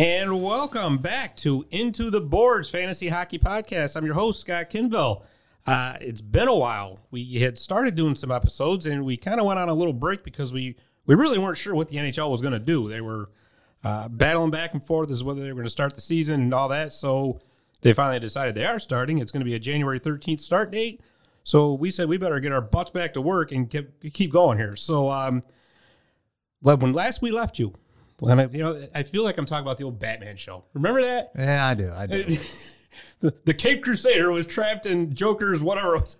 And welcome back to Into the Boards Fantasy Hockey Podcast. I'm your host, Scott Kinville. Uh, it's been a while. We had started doing some episodes and we kind of went on a little break because we, we really weren't sure what the NHL was going to do. They were uh, battling back and forth as whether they were going to start the season and all that. So they finally decided they are starting. It's going to be a January 13th start date. So we said we better get our butts back to work and keep, keep going here. So um, when last we left you, I, you know, I feel like I'm talking about the old Batman show. Remember that? Yeah, I do. I do. the, the Cape Crusader was trapped in Joker's whatever it was.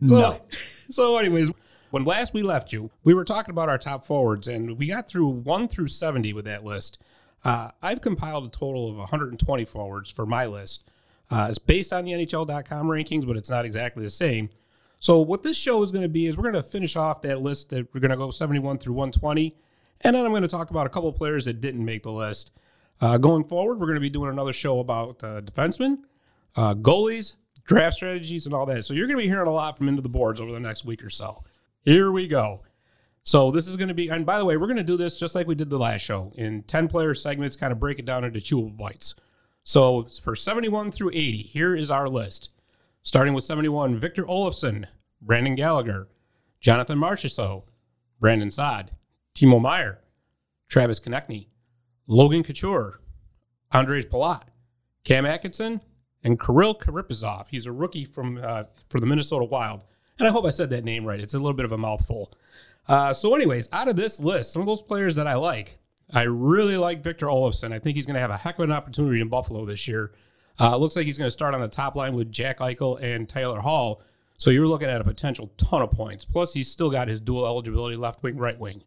no. So, so, anyways, when last we left you, we were talking about our top forwards, and we got through one through 70 with that list. Uh, I've compiled a total of 120 forwards for my list. Uh, it's based on the NHL.com rankings, but it's not exactly the same. So, what this show is going to be is we're going to finish off that list that we're going to go 71 through 120. And then I'm going to talk about a couple players that didn't make the list. Uh, going forward, we're going to be doing another show about uh, defensemen, uh, goalies, draft strategies, and all that. So you're going to be hearing a lot from Into the Boards over the next week or so. Here we go. So this is going to be, and by the way, we're going to do this just like we did the last show in 10 player segments, kind of break it down into chewable bites. So for 71 through 80, here is our list. Starting with 71, Victor Olofsson, Brandon Gallagher, Jonathan Marchessault, Brandon Saad, Timo Meier, Travis Konecny, Logan Couture, Ondrej Palat, Cam Atkinson, and Kirill Kaprizov. He's a rookie from uh, for the Minnesota Wild. And I hope I said that name right. It's a little bit of a mouthful. Uh, so, anyways, out of this list, some of those players that I like, I really like Victor Olofsson. I think he's going to have a heck of an opportunity in Buffalo this year. Uh, looks like he's going to start on the top line with Jack Eichel and Taylor Hall. So you're looking at a potential ton of points. Plus, he's still got his dual eligibility left wing, right wing.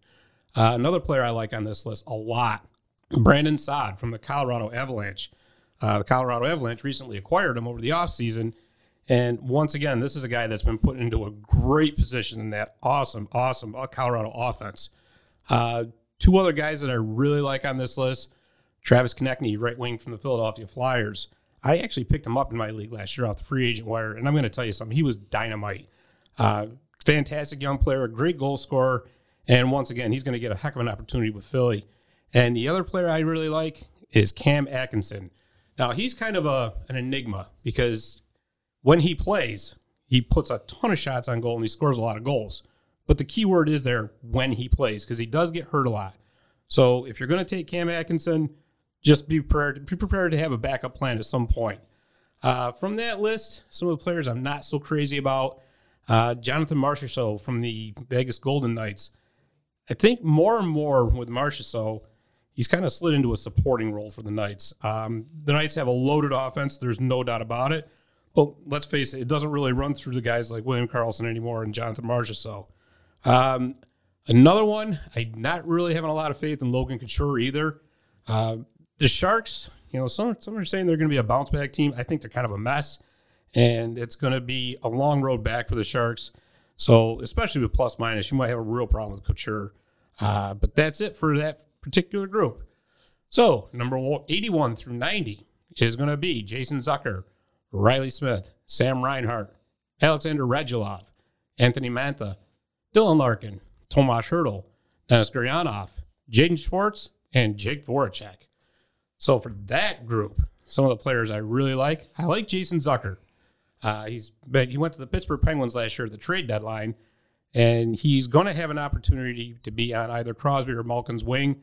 Uh, another player I like on this list a lot, Brandon Saad from the Colorado Avalanche. Uh, the Colorado Avalanche recently acquired him over the offseason. And once again, this is a guy that's been put into a great position in that awesome, awesome uh, Colorado offense. Uh, two other guys that I really like on this list Travis Konecny, right wing from the Philadelphia Flyers. I actually picked him up in my league last year off the free agent wire, and I'm going to tell you something. He was dynamite. Uh, fantastic young player, a great goal scorer, and once again, he's going to get a heck of an opportunity with Philly. And the other player I really like is Cam Atkinson. Now, he's kind of a, an enigma because when he plays, he puts a ton of shots on goal and he scores a lot of goals. But the key word is there when he plays because he does get hurt a lot. So if you're going to take Cam Atkinson, just be prepared, be prepared to have a backup plan at some point. Uh, from that list, some of the players I'm not so crazy about. Uh, Jonathan Marchessault from the Vegas Golden Knights. I think more and more with Marchessault, he's kind of slid into a supporting role for the Knights. Um, the Knights have a loaded offense. There's no doubt about it. But let's face it, it doesn't really run through the guys like William Karlsson anymore and Jonathan Marchessault. Um, another one, I'm not really having a lot of faith in Logan Couture either. Uh, the Sharks, you know, some, some are saying they're going to be a bounce back team. I think they're kind of a mess, and it's going to be a long road back for the Sharks. So, especially with plus minus, you might have a real problem with Couture. Uh, but that's it for that particular group. So, number 81 through 90 is going to be Jason Zucker, Riley Smith, Sam Reinhart, Alexander Radulov, Anthony Mantha, Dylan Larkin, Tomas Hertl, Denis Gurianov, Jaden Schwartz, and Jake Voracek. So, for that group, some of the players I really like, I like Jason Zucker. Uh, he's been, he went to the Pittsburgh Penguins last year at the trade deadline, and he's going to have an opportunity to be on either Crosby or Malkin's wing.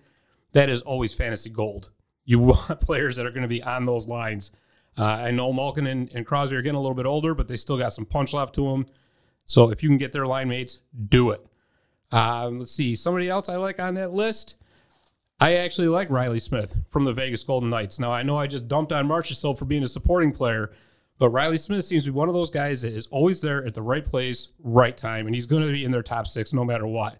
That is always fantasy gold. You want players that are going to be on those lines. Uh, I know Malkin and, and, Crosby are getting a little bit older, but they still got some punch left to them. So if you can get their line mates, do it. Uh, let's see. Somebody else I like on that list. I actually like Riley Smith from the Vegas Golden Knights. Now I know I just dumped on Marchessault for being a supporting player, but Riley Smith seems to be one of those guys that is always there at the right place, right time, and he's going to be in their top six no matter what.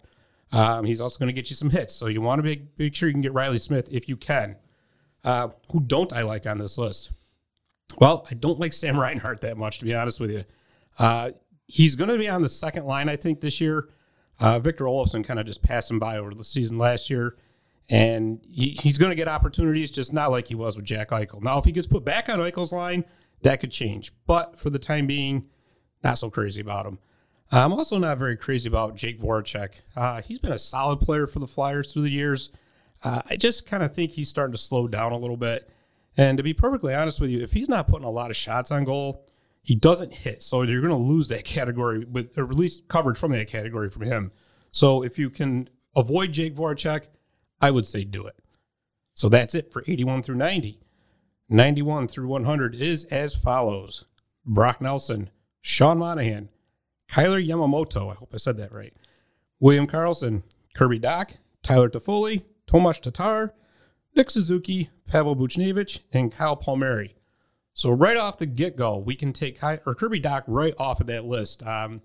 Um, he's also going to get you some hits, so you want to make, make sure you can get Riley Smith if you can. Uh, who don't I like on this list? Well, I don't like Sam Reinhart that much, to be honest with you. Uh, he's going to be on the second line, I think, this year. Uh, Victor Olofsson kind of just passed him by over the season last year, and he, he's going to get opportunities, just not like he was with Jack Eichel. Now, if he gets put back on Eichel's line, that could change. But for the time being, not so crazy about him. I'm also not very crazy about Jake Voracek. Uh, he's been a solid player for the Flyers through the years. Uh, I just kind of think he's starting to slow down a little bit. And to be perfectly honest with you, if he's not putting a lot of shots on goal, he doesn't hit. So you're going to lose that category with, or at least coverage from that category from him. So if you can avoid Jake Voracek, I would say do it. So that's it for 81 through 90. 91 through 100 is as follows Brock Nelson, Sean Monahan, Kailer Yamamoto, I hope I said that right, William Karlsson, Kirby Dach, Tyler Toffoli, Tomas Tatar, Nick Suzuki, Pavel Buchnevich, and Kyle Palmieri. So right off the get go, we can take Ky- or Kirby Dach right off of that list. Um,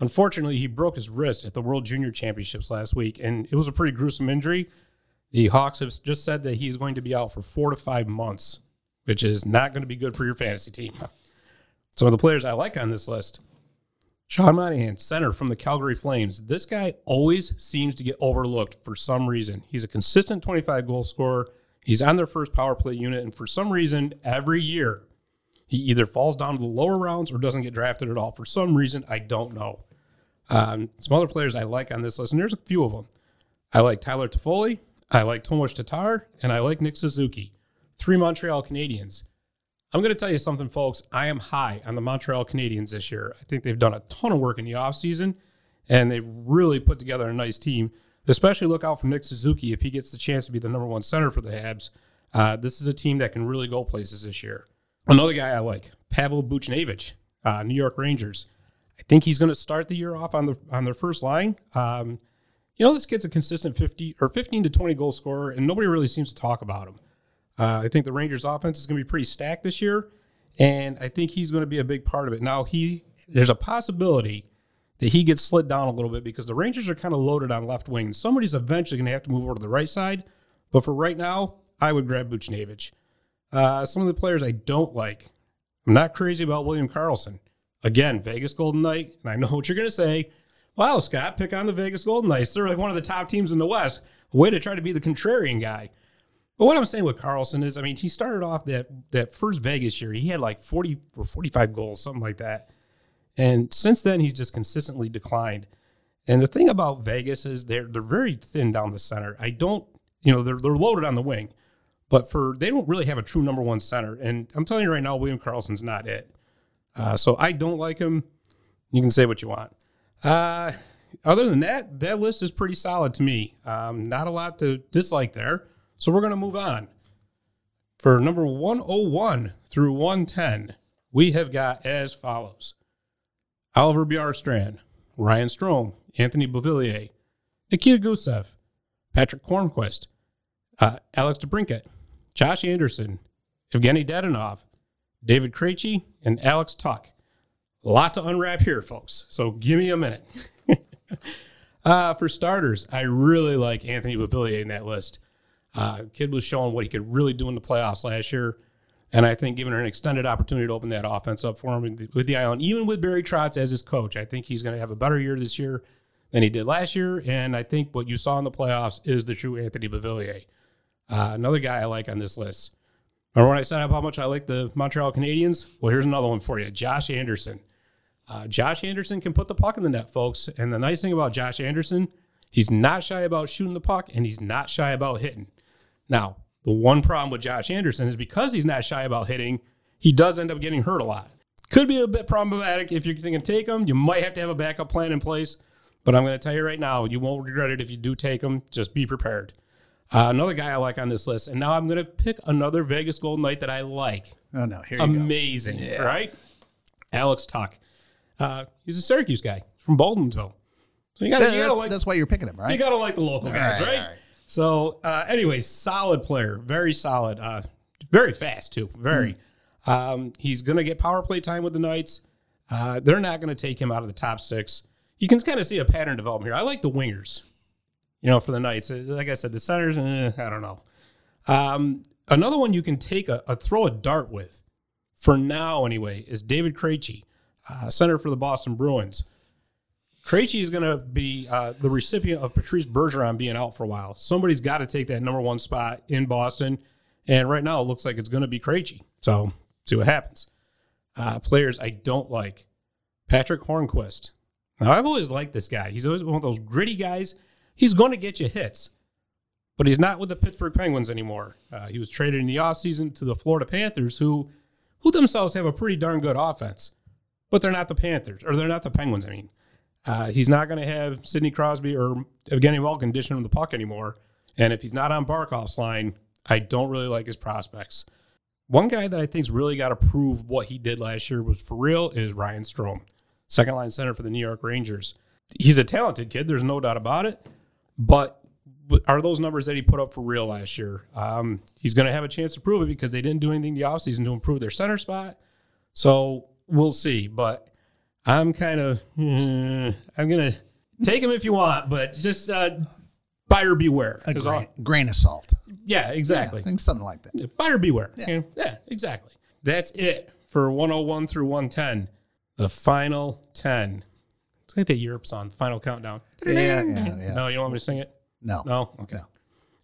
unfortunately, he broke his wrist at the World Junior Championships last week, and it was a pretty gruesome injury. The Hawks have just said that he is going to be out for four to five months, which is not going to be good for your fantasy team. Some of the players I like on this list Sean Monahan, center from the Calgary Flames. This guy always seems to get overlooked for some reason. He's a consistent 25 goal scorer. He's on their first power play unit, and for some reason, every year, he either falls down to the lower rounds or doesn't get drafted at all. For some reason, I don't know. Um, some other players I like on this list, and there's a few of them. I like Tyler Toffoli, I like Tomas Tatar, and I like Nick Suzuki. Three Montreal Canadiens. I'm going to tell you something, folks. I am high on the Montreal Canadiens this year. I think they've done a ton of work in the offseason, and they've really put together a nice team. Especially look out for Nick Suzuki if he gets the chance to be the number one center for the Habs. Uh, this is a team that can really go places this year. Another guy I like, Pavel Buchnevich, uh, New York Rangers. I think he's going to start the year off on the on their first line. Um, you know, this kid's a consistent 50 or 15 to 20 goal scorer, and nobody really seems to talk about him. Uh, I think the Rangers' offense is going to be pretty stacked this year, and I think he's going to be a big part of it. Now, he there's a possibility that he gets slid down a little bit because the Rangers are kind of loaded on left wing. Somebody's eventually going to have to move over to the right side, but for right now, I would grab Buchnevich. Uh, some of the players I don't like. I'm not crazy about William Karlsson. Again, Vegas Golden Knight, and I know what you're going to say. Wow, Scott, pick on the Vegas Golden Knights. They're like one of the top teams in the West. Way to try to be the contrarian guy. But what I'm saying with Karlsson is, I mean, he started off that that first Vegas year. He had like 40 or 45 goals, something like that. And since then, he's just consistently declined. And the thing about Vegas is they're they're very thin down the center. I don't, you know, they're they're loaded on the wing, but for they don't really have a true number one center. And I'm telling you right now, William Karlsson's not it. Uh, so I don't like him. You can say what you want. Uh, other than that, that list is pretty solid to me. Um, not a lot to dislike there. So we're going to move on. For number 101 through 110, we have got as follows Oliver Bjorkstrand, Ryan Strome, Anthony Beauvillier, Nikita Gusev, Patrick Hornqvist, uh, Alex DeBrincat, Josh Anderson, Evgeny Dadonov, David Krejci, and Alex Tuch. A lot to unwrap here, folks. So give me a minute. uh, for starters, I really like Anthony Beauvillier in that list. Uh, kid was showing what he could really do in the playoffs last year. And I think giving her an extended opportunity to open that offense up for him with the island, even with Barry Trotz as his coach, I think he's going to have a better year this year than he did last year. And I think what you saw in the playoffs is the true Anthony Beauvillier. Uh, another guy I like on this list. Remember when I said how much I like the Montreal Canadiens? Well, here's another one for you Josh Anderson. Uh, Josh Anderson can put the puck in the net, folks. And the nice thing about Josh Anderson, he's not shy about shooting the puck and he's not shy about hitting. Now, the one problem with Josh Anderson is because he's not shy about hitting, he does end up getting hurt a lot. Could be a bit problematic if you're thinking take him. You might have to have a backup plan in place. But I'm going to tell you right now, you won't regret it if you do take him. Just be prepared. Uh, another guy I like on this list, and now I'm going to pick another Vegas Golden Knight that I like. Oh no, here you go. Amazing, Yeah. right? Alex Tuch. Uh, he's a Syracuse guy from Baldwinsville. So you got to That's, like that's why you're picking him, right? you got to like the local guys, right, right? all right. So, uh, anyways, solid player, very solid, uh, very fast too, very. Um, he's going to get power play time with the Knights. Uh, they're not going to take him out of the top six. You can kind of see a pattern develop here. I like the wingers, you know, for the Knights. Uh, Like I said, the centers, eh, I don't know. Um, another one you can take a, a throw a dart with, for now anyway, is David Krejci, uh, center for the Boston Bruins. Krejci is going to be uh, the recipient of Patrice Bergeron being out for a while. Somebody's got to take that number one spot in Boston, and right now it looks like it's going to be Krejci. So see what happens. Uh, players I don't like: Patrick Hornqvist. Now I've always liked this guy. He's always one of those gritty guys. He's going to get you hits, but he's not with the Pittsburgh Penguins anymore. Uh, he was traded in the offseason to the Florida Panthers, who who themselves have a pretty darn good offense, but they're not the Panthers, or they're not the Penguins, I mean. Uh, he's not going to have Sidney Crosby or Evgeny Malkin dishing him the puck anymore. And if he's not on Barkov's line, I don't really like his prospects. One guy that I think's really got to prove what he did last year was for real is Ryan Strome, second line center for the New York Rangers. He's a talented kid, there's no doubt about it. But are those numbers that he put up for real last year? Um, he's going to have a chance to prove it because they didn't do anything the offseason to improve their center spot. So we'll see. But I'm kind of, mm, I'm going to take him if you want, but just uh, buyer beware. A 'Cause grain, grain of salt. yeah, exactly. I think something like that. Yeah, Buyer beware. Yeah. Yeah. yeah, exactly. That's it for 101 through 110. The final 10. It's like the Europe song, final countdown. Yeah, yeah, yeah. No, you don't want me to sing it? No. No? Okay. No.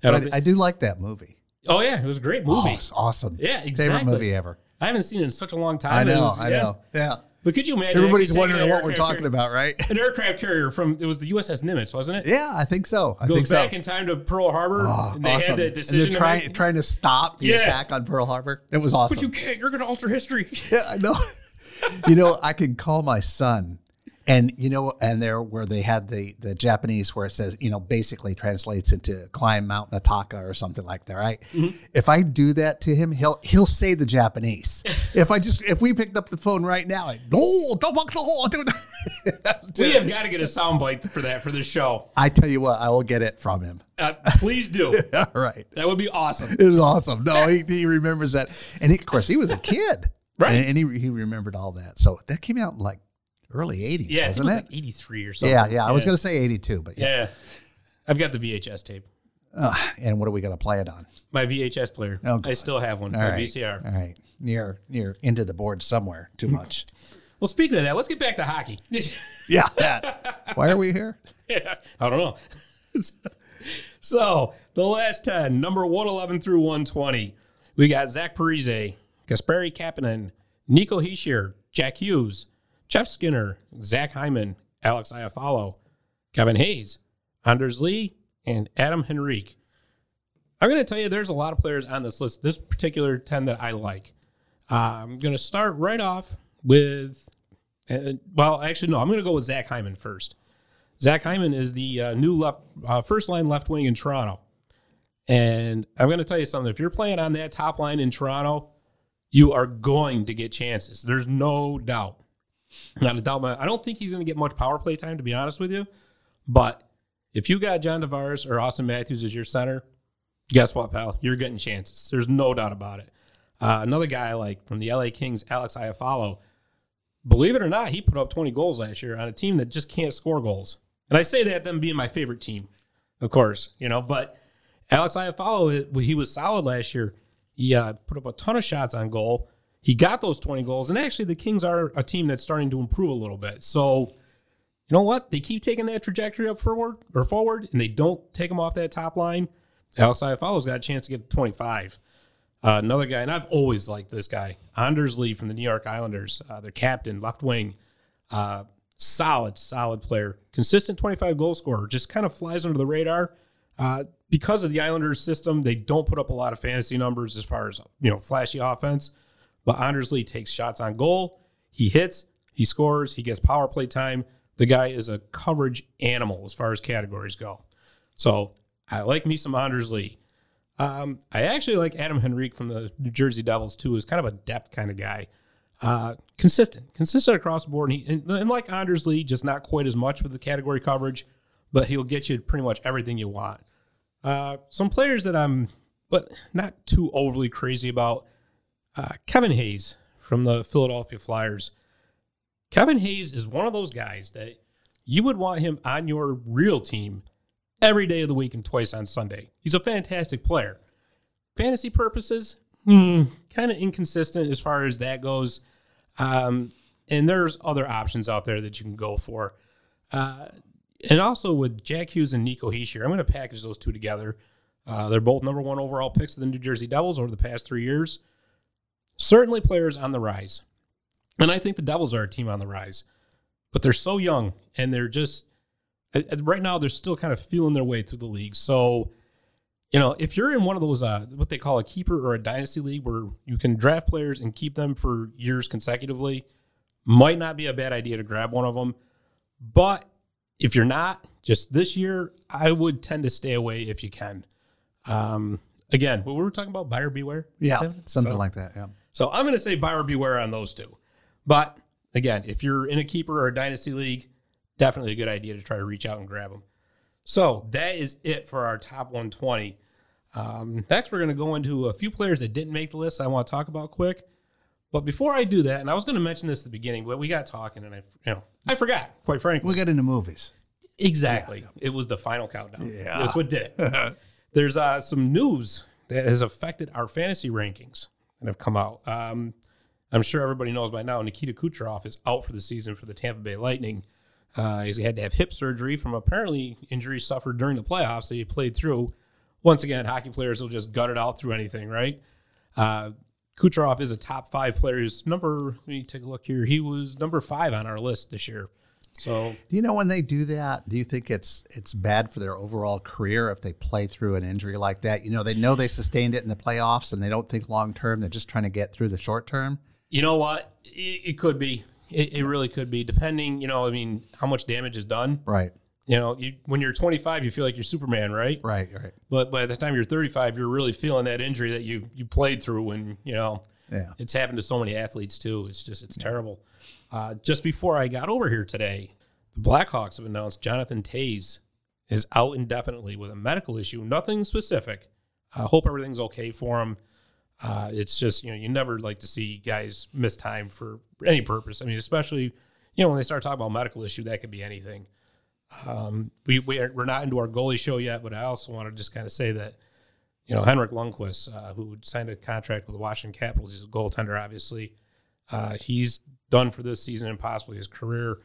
I don't But thi- I do like that movie. oh, yeah. It was a great Oh, movie. it's awesome. Yeah, Favorite movie ever. I haven't seen it in such a long time. I know, was- I yeah. know. Yeah. But could you imagine? Everybody's wondering what we're talking carrier- about, right? An aircraft carrier from, it was the USS Nimitz, wasn't it? Yeah, I think so. I Goes think so. back in time to Pearl Harbor. Oh, and they awesome. had the and decision to trying, trying to stop the Yeah. attack on Pearl Harbor. It was awesome. But you can't. You're going to alter history. Yeah, I know. you know, I could call my son, and you know, and there where they had the the Japanese where it says, you know, basically translates into climb Mount Niitaka or something like that, right? Mm-hmm. If I do that to him, he'll he'll say the Japanese. if I just if we picked up the phone right now, I, no, don't walk the hole. we have got to get a soundbite for that for this show. I tell you what, I will get it from him. Uh, please do. All right. That would be awesome. It was awesome. No, he, he remembers that, and he, of course he was a kid, Right. And, and he he remembered all that. So that came out in like early '80s, Yeah, think it wasn't it? like 83 or something. Yeah, yeah. I was going to say 82, but yeah. Yeah. I've got the VHS tape. Uh, and what are we going to play it on? My VHS player. Oh, I still have one. All right. VCR. All right. Near, near into the board somewhere. Too much. Well, speaking of that, let's get back to hockey. yeah. That. Why are we here? Yeah, I don't know. so the last 10, number 111 through 120, we got Zach Parise, Kasperi Kapanen, Nico Hischier, Jack Hughes, Jeff Skinner, Zach Hyman, Alex Iafallo, Kevin Hayes, Anders Lee, and Adam Henrique. I'm going to tell you there's a lot of players on this list, this particular 10 that I like. Uh, I'm going to start right off with, uh, well, actually, no, I'm going to go with Zach Hyman first. Zach Hyman is the uh, new left uh, first line left wing in Toronto. And I'm going to tell you something. If you're playing on that top line in Toronto, you are going to get chances. There's no doubt. Not a doubt. I don't think he's going to get much power play time, to be honest with you. But if you got John Tavares or Auston Matthews as your center, guess what, pal? You're getting chances. There's no doubt about it. Uh, another guy like from the LA Kings, Alex Iafallo, believe it or not, he put up 20 goals last year on a team that just can't score goals. And I say that them being my favorite team, of course, you know, but Alex Iafallo, he was solid last year. He uh, put up a ton of shots on goal. He got those 20 goals. And actually, the Kings are a team that's starting to improve a little bit. So, you know what? They keep taking that trajectory up forward or forward, and they don't take them off that top line. Alex Iafallo's got a chance to get to 25. Uh, another guy, and I've always liked this guy, Anders Lee from the New York Islanders, uh, their captain, left wing. Uh, solid, solid player. Consistent 25 goal scorer. Just kind of flies under the radar. Uh, because of the Islanders system, they don't put up a lot of fantasy numbers as far as, you know, flashy offense. But Anders Lee takes shots on goal. He hits, he scores, he gets power play time. The guy is a coverage animal as far as categories go. So I like me some Anders Lee. Um, I actually like Adam Henrique from the New Jersey Devils too. Is kind of a depth kind of guy. Uh, consistent, consistent across the board. And, he, and, and like Anders Lee, just not quite as much with the category coverage, but he'll get you pretty much everything you want. Uh, some players that I'm, but not too overly crazy about. Uh, Kevin Hayes from the Philadelphia Flyers. Kevin Hayes is one of those guys that you would want him on your real team every day of the week and twice on Sunday. He's a fantastic player. Fantasy purposes, hmm, kind of inconsistent as far as that goes. Um, and there's other options out there that you can go for. Uh, and also with Jack Hughes and Nico Hischier, I'm going to package those two together. Uh, they're both number one overall picks of the New Jersey Devils over the past three years. Certainly players on the rise. And I think the Devils are a team on the rise. But they're so young and they're just, right now, they're still kind of feeling their way through the league. So you know, if you're in one of those uh, what they call a keeper or a dynasty league where you can draft players and keep them for years consecutively, might not be a bad idea to grab one of them. But if you're not, just this year, I would tend to stay away if you can. Um, again, what we were talking about, buyer beware. Yeah, something So- like that. Yeah. So I'm going to say buyer beware on those two. But again, if you're in a keeper or a dynasty league, definitely a good idea to try to reach out and grab them. So that is it for our top 120. Um, next, we're going to go into a few players that didn't make the list. I want to talk about quick. But before I do that, and I was going to mention this at the beginning, but we got talking, and I, you know, I forgot. Quite frankly, We got into movies. Exactly. It was the final countdown. Yeah. That's what did it. There's uh, some news that has affected our fantasy rankings that have come out. Um, I'm sure everybody knows by now Nikita Kucherov is out for the season for the Tampa Bay Lightning. Uh, he had to have hip surgery from apparently injuries suffered during the playoffs that he played through. Once again, hockey players will just gut it out through anything, right? Uh, Kucherov is a top five player. He's number, let me take a look here. He was number five on our list this year. So Do you know when they do that? Do you think it's it's bad for their overall career if they play through an injury like that? You know, they know they sustained it in the playoffs and they don't think long term. They're just trying to get through the short term. You know what? It, it could be. It, it really could be, depending. You know, I mean, how much damage is done. Right. You know, you, when you're 25, you feel like you're Superman, right? Right. Right. But by the time you're 35, you're really feeling that injury that you you played through, and you know, Yeah. it's happened to so many athletes too. It's just it's terrible. Uh, just before I got over here today, the Blackhawks have announced Jonathan Toews is out indefinitely with a medical issue. Nothing specific. I hope everything's okay for him. Uh, it's just you know you never like to see guys miss time for any purpose. I mean, especially you know when they start talking about medical issue, that could be anything. Um, we we are, we're not into our goalie show yet, but I also want to just kind of say that you know Henrik Lundqvist, uh, who signed a contract with the Washington Capitals, he's a goaltender. Obviously, uh, he's done for this season and possibly his career.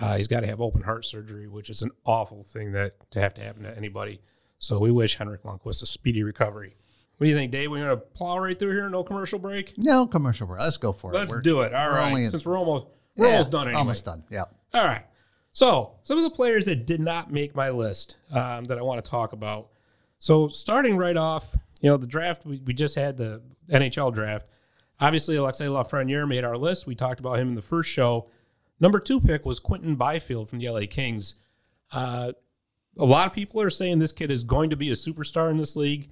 Uh, he's got to have open heart surgery, which is an awful thing that to have to happen to anybody. So we wish Henrik Lundqvist a speedy recovery. What do you think, Dave? We're gonna plow right through here, no commercial break. No commercial break. Let's go for it. Let's do it. All right. since we're almost we're Yeah, almost done anyway. Almost done. Yeah. All right. So, some of the players that did not make my list um, that I want to talk about. So, starting right off, you know, the draft, we, we just had the NHL draft. Obviously, Alexei Lafreniere made our list. We talked about him in the first show. Number two pick was Quinton Byfield from the LA Kings. Uh, a lot of people are saying this kid is going to be a superstar in this league.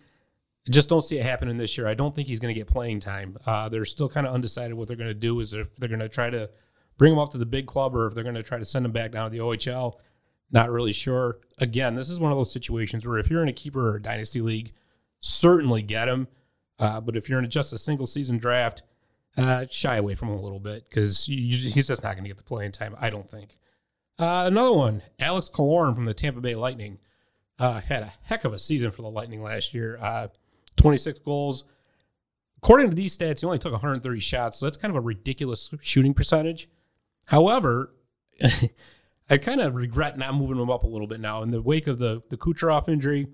I just don't see it happening this year. I don't think he's going to get playing time. Uh, they're still kind of undecided what they're going to do. Is if they're going to try to bring him up to the big club or if they're going to try to send him back down to the OHL. Not really sure. Again, this is one of those situations where if you're in a keeper or a dynasty league, certainly get him. Uh, but if you're in just a single season draft, uh, shy away from him a little bit because he's just not going to get the playing time. I don't think. Uh, another one, Alex Killorn from the Tampa Bay Lightning, uh, had a heck of a season for the Lightning last year. Uh, 26 goals. According to these stats, he only took 130 shots, so that's kind of a ridiculous shooting percentage. However, I kind of regret not moving him up a little bit now. In the wake of the the Kucherov injury,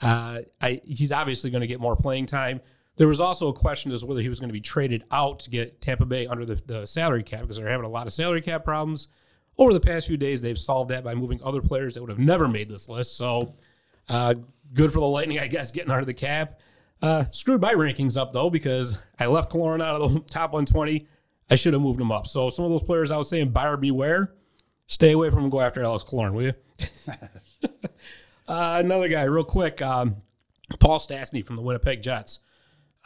uh, I, he's obviously going to get more playing time. There was also a question as to whether he was going to be traded out to get Tampa Bay under the, the salary cap because they're having a lot of salary cap problems. Over the past few days, they've solved that by moving other players that would have never made this list. So, uh, good for the Lightning, I guess, getting under the cap. Uh, screwed my rankings up though because I left Killorn out of the top 120. I should have moved him up. So some of those players I was saying buyer beware. Stay away from him. Go after Alex Killorn, will you? uh, another guy, real quick. Um, Paul Stastny from the Winnipeg Jets.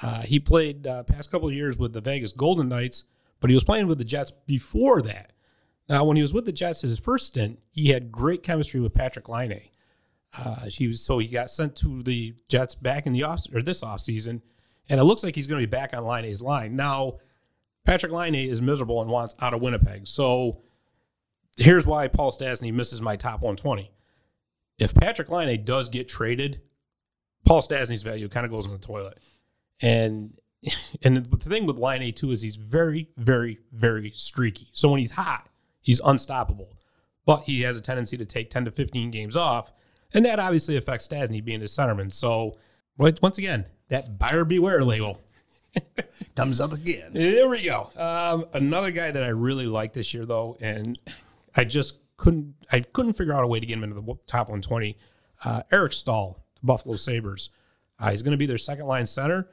Uh, he played uh, past couple years with the Vegas Golden Knights, but he was playing with the Jets before that. Now, when he was with the Jets his first stint, he had great chemistry with Patrik Laine. Uh, he was so he got sent to the Jets back in the off or this offseason, and it looks like he's going to be back on Laine's line now. Patrik Laine is miserable and wants out of Winnipeg. So here's why Paul Stastny misses my top 120. If Patrik Laine does get traded, Paul Stastny's value kind of goes in the toilet. And and the thing with Laine A too is he's very, very, very streaky. So when he's hot, he's unstoppable. But he has a tendency to take 10 to 15 games off. And that obviously affects Stastny being his centerman. So once again, that buyer beware label. Thumbs up again. There we go. Um, another guy that I really like this year, though, and I just couldn't, I couldn't figure out a way to get him into the top 120. Uh, Eric Staal, the Buffalo Sabres. Uh, he's going to be their second line center,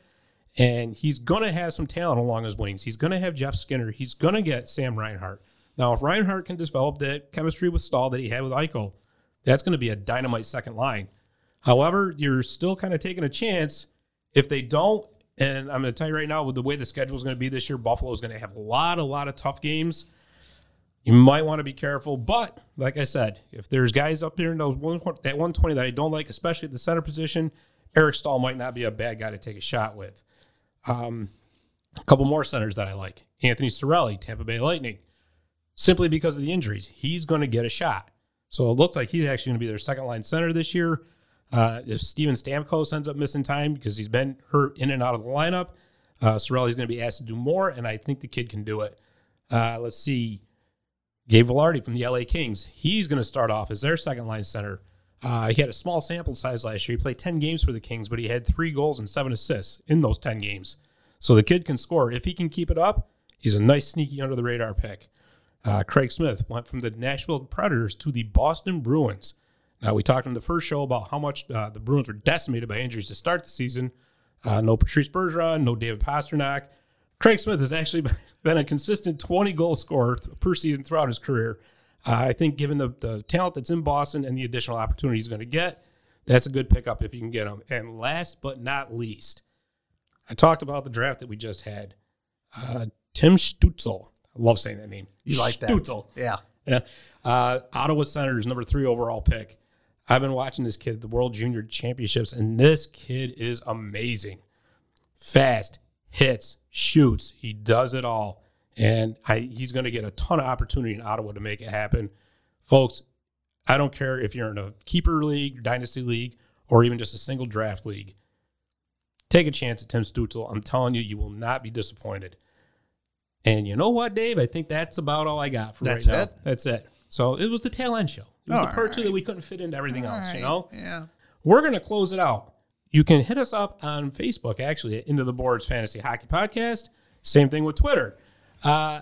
and he's going to have some talent along his wings. He's going to have Jeff Skinner. He's going to get Sam Reinhart. Now, if Reinhart can develop that chemistry with Staal that he had with Eichel, that's going to be a dynamite second line. However, you're still kind of taking a chance if they don't. And I'm going to tell you right now, with the way the schedule is going to be this year, Buffalo is going to have a lot, a lot of tough games. You might want to be careful, but like I said, if there's guys up there in those one that 120 that I don't like, especially at the center position, Eric Staal might not be a bad guy to take a shot with. Um, a couple more centers that I like: Anthony Cirelli, Tampa Bay Lightning, simply because of the injuries, he's going to get a shot. So it looks like he's actually going to be their second line center this year. Uh, if Steven Stamkos ends up missing time because he's been hurt in and out of the lineup, uh, Cirelli's going to be asked to do more, and I think the kid can do it. Uh, let's see. Gabe Vilardi from the LA Kings. He's going to start off as their second line center. Uh, he had a small sample size last year. He played 10 games for the Kings, but he had three goals and seven assists in those 10 games. So the kid can score. If he can keep it up, he's a nice, sneaky, under the radar pick. Uh, Craig Smith went from the Nashville Predators to the Boston Bruins. Now, we talked in the first show about how much uh, the Bruins were decimated by injuries to start the season. Uh, no Patrice Bergeron, no David Pastrnak. Craig Smith has actually been a consistent 20 goal scorer per season throughout his career. Uh, I think, given the, the talent that's in Boston and the additional opportunity he's going to get, that's a good pickup if you can get him. And last but not least, I talked about the draft that we just had. Uh, Tim Stützle. I love saying that name. You like that? Stützle. Yeah. Yeah. Uh, Ottawa Senators, number three overall pick. I've been watching this kid at the World Junior Championships, and this kid is amazing. Fast, hits, shoots. He does it all. And I, he's going to get a ton of opportunity in Ottawa to make it happen. Folks, I don't care if you're in a keeper league, dynasty league, or even just a single draft league. Take a chance at Tim Stützle. I'm telling you, you will not be disappointed. And you know what, Dave? I think that's about all I got for That's right now. it? That's it. So it was the tail end show. It was All the part two that we couldn't fit into everything else, you know? Yeah. We're going to close it out. You can hit us up on Facebook, actually, at Into the Boards Fantasy Hockey Podcast. Same thing with Twitter. Uh,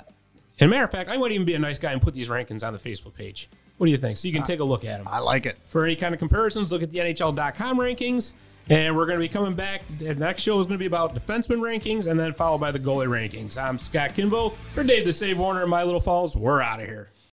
and matter of fact, I might even be a nice guy and put these rankings on the Facebook page. What do you think? So you can take a look at them. I like it. For any kind of comparisons, look at the NHL.com rankings. And we're going to be coming back. The next show is going to be about defenseman rankings and then followed by the goalie rankings. I'm Scott Kinvo for Dave the Save Warner and My Little Falls. We're out of here.